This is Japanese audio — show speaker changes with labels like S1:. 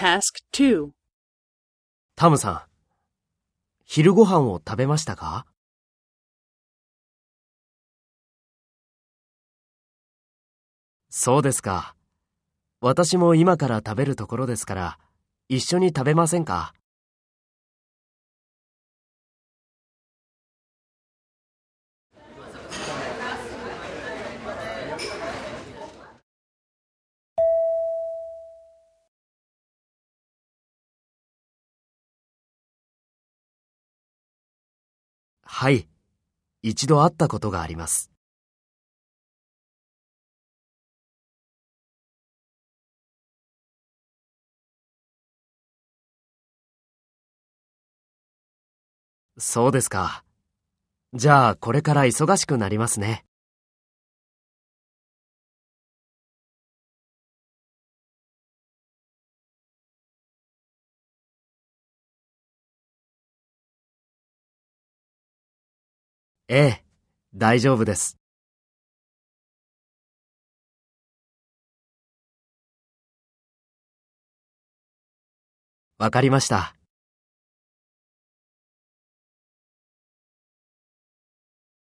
S1: Task 2.
S2: タムさん、昼ご飯を食べましたか？そうですか。私も今から食べるところですから、一緒に食べませんか？はい。一度会ったことがあります。そうですか。じゃあ、これから忙しくなりますね。ええ、大丈夫です。わかりました。